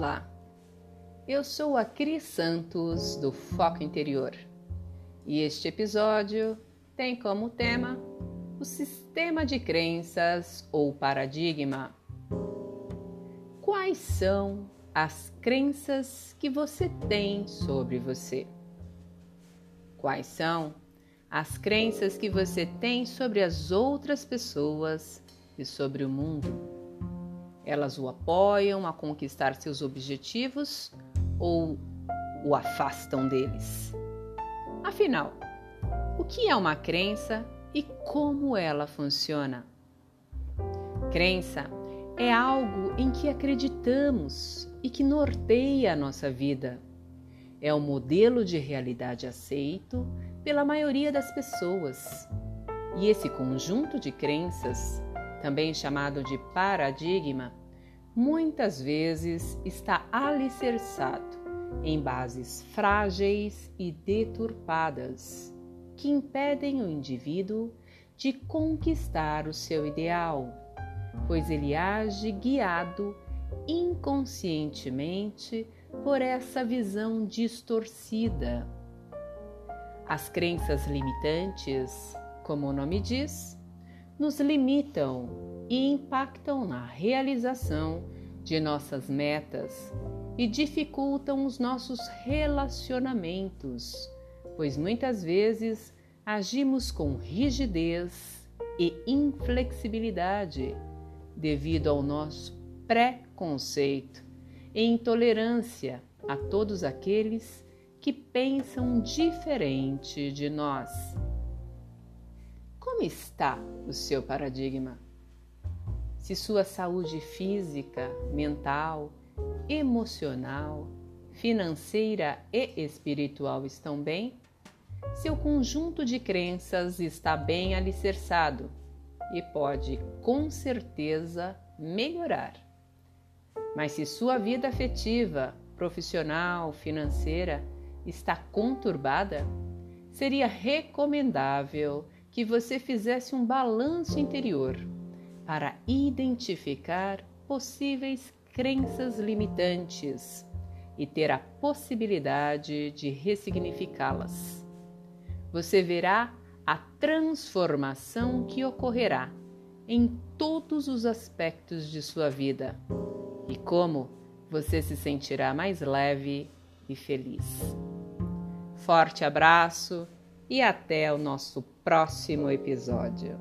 Olá, eu sou a Cris Santos do Foco Interior e este episódio tem como tema o sistema de crenças ou paradigma. Quais são as crenças que você tem sobre você? Quais são as crenças que você tem sobre as outras pessoas e sobre o mundo? Elas o apoiam a conquistar seus objetivos ou o afastam deles? Afinal, o que é uma crença e como ela funciona? Crença é algo em que acreditamos e que norteia a nossa vida. É o um modelo de realidade aceito pela maioria das pessoas. E esse conjunto de crenças, também chamado de paradigma, muitas vezes está alicerçado em bases frágeis e deturpadas que impedem o indivíduo de conquistar o seu ideal, pois ele age guiado inconscientemente por essa visão distorcida. As crenças limitantes, como o nome diz, nos limitam e impactam na realização de nossas metas e dificultam os nossos relacionamentos, pois muitas vezes agimos com rigidez e inflexibilidade devido ao nosso preconceito e intolerância a todos aqueles que pensam diferente de nós. Como está o seu paradigma? se sua saúde física, mental, emocional, financeira e espiritual estão bem, seu conjunto de crenças está bem alicerçado e pode, com certeza, melhorar. Mas se sua vida afetiva, profissional, financeira está conturbada, seria recomendável que você fizesse um balanço interior para identificar possíveis crenças limitantes e ter a possibilidade de ressignificá-las. Você verá a transformação que ocorrerá em todos os aspectos de sua vida e como você se sentirá mais leve e feliz. Forte abraço e até o nosso próximo episódio.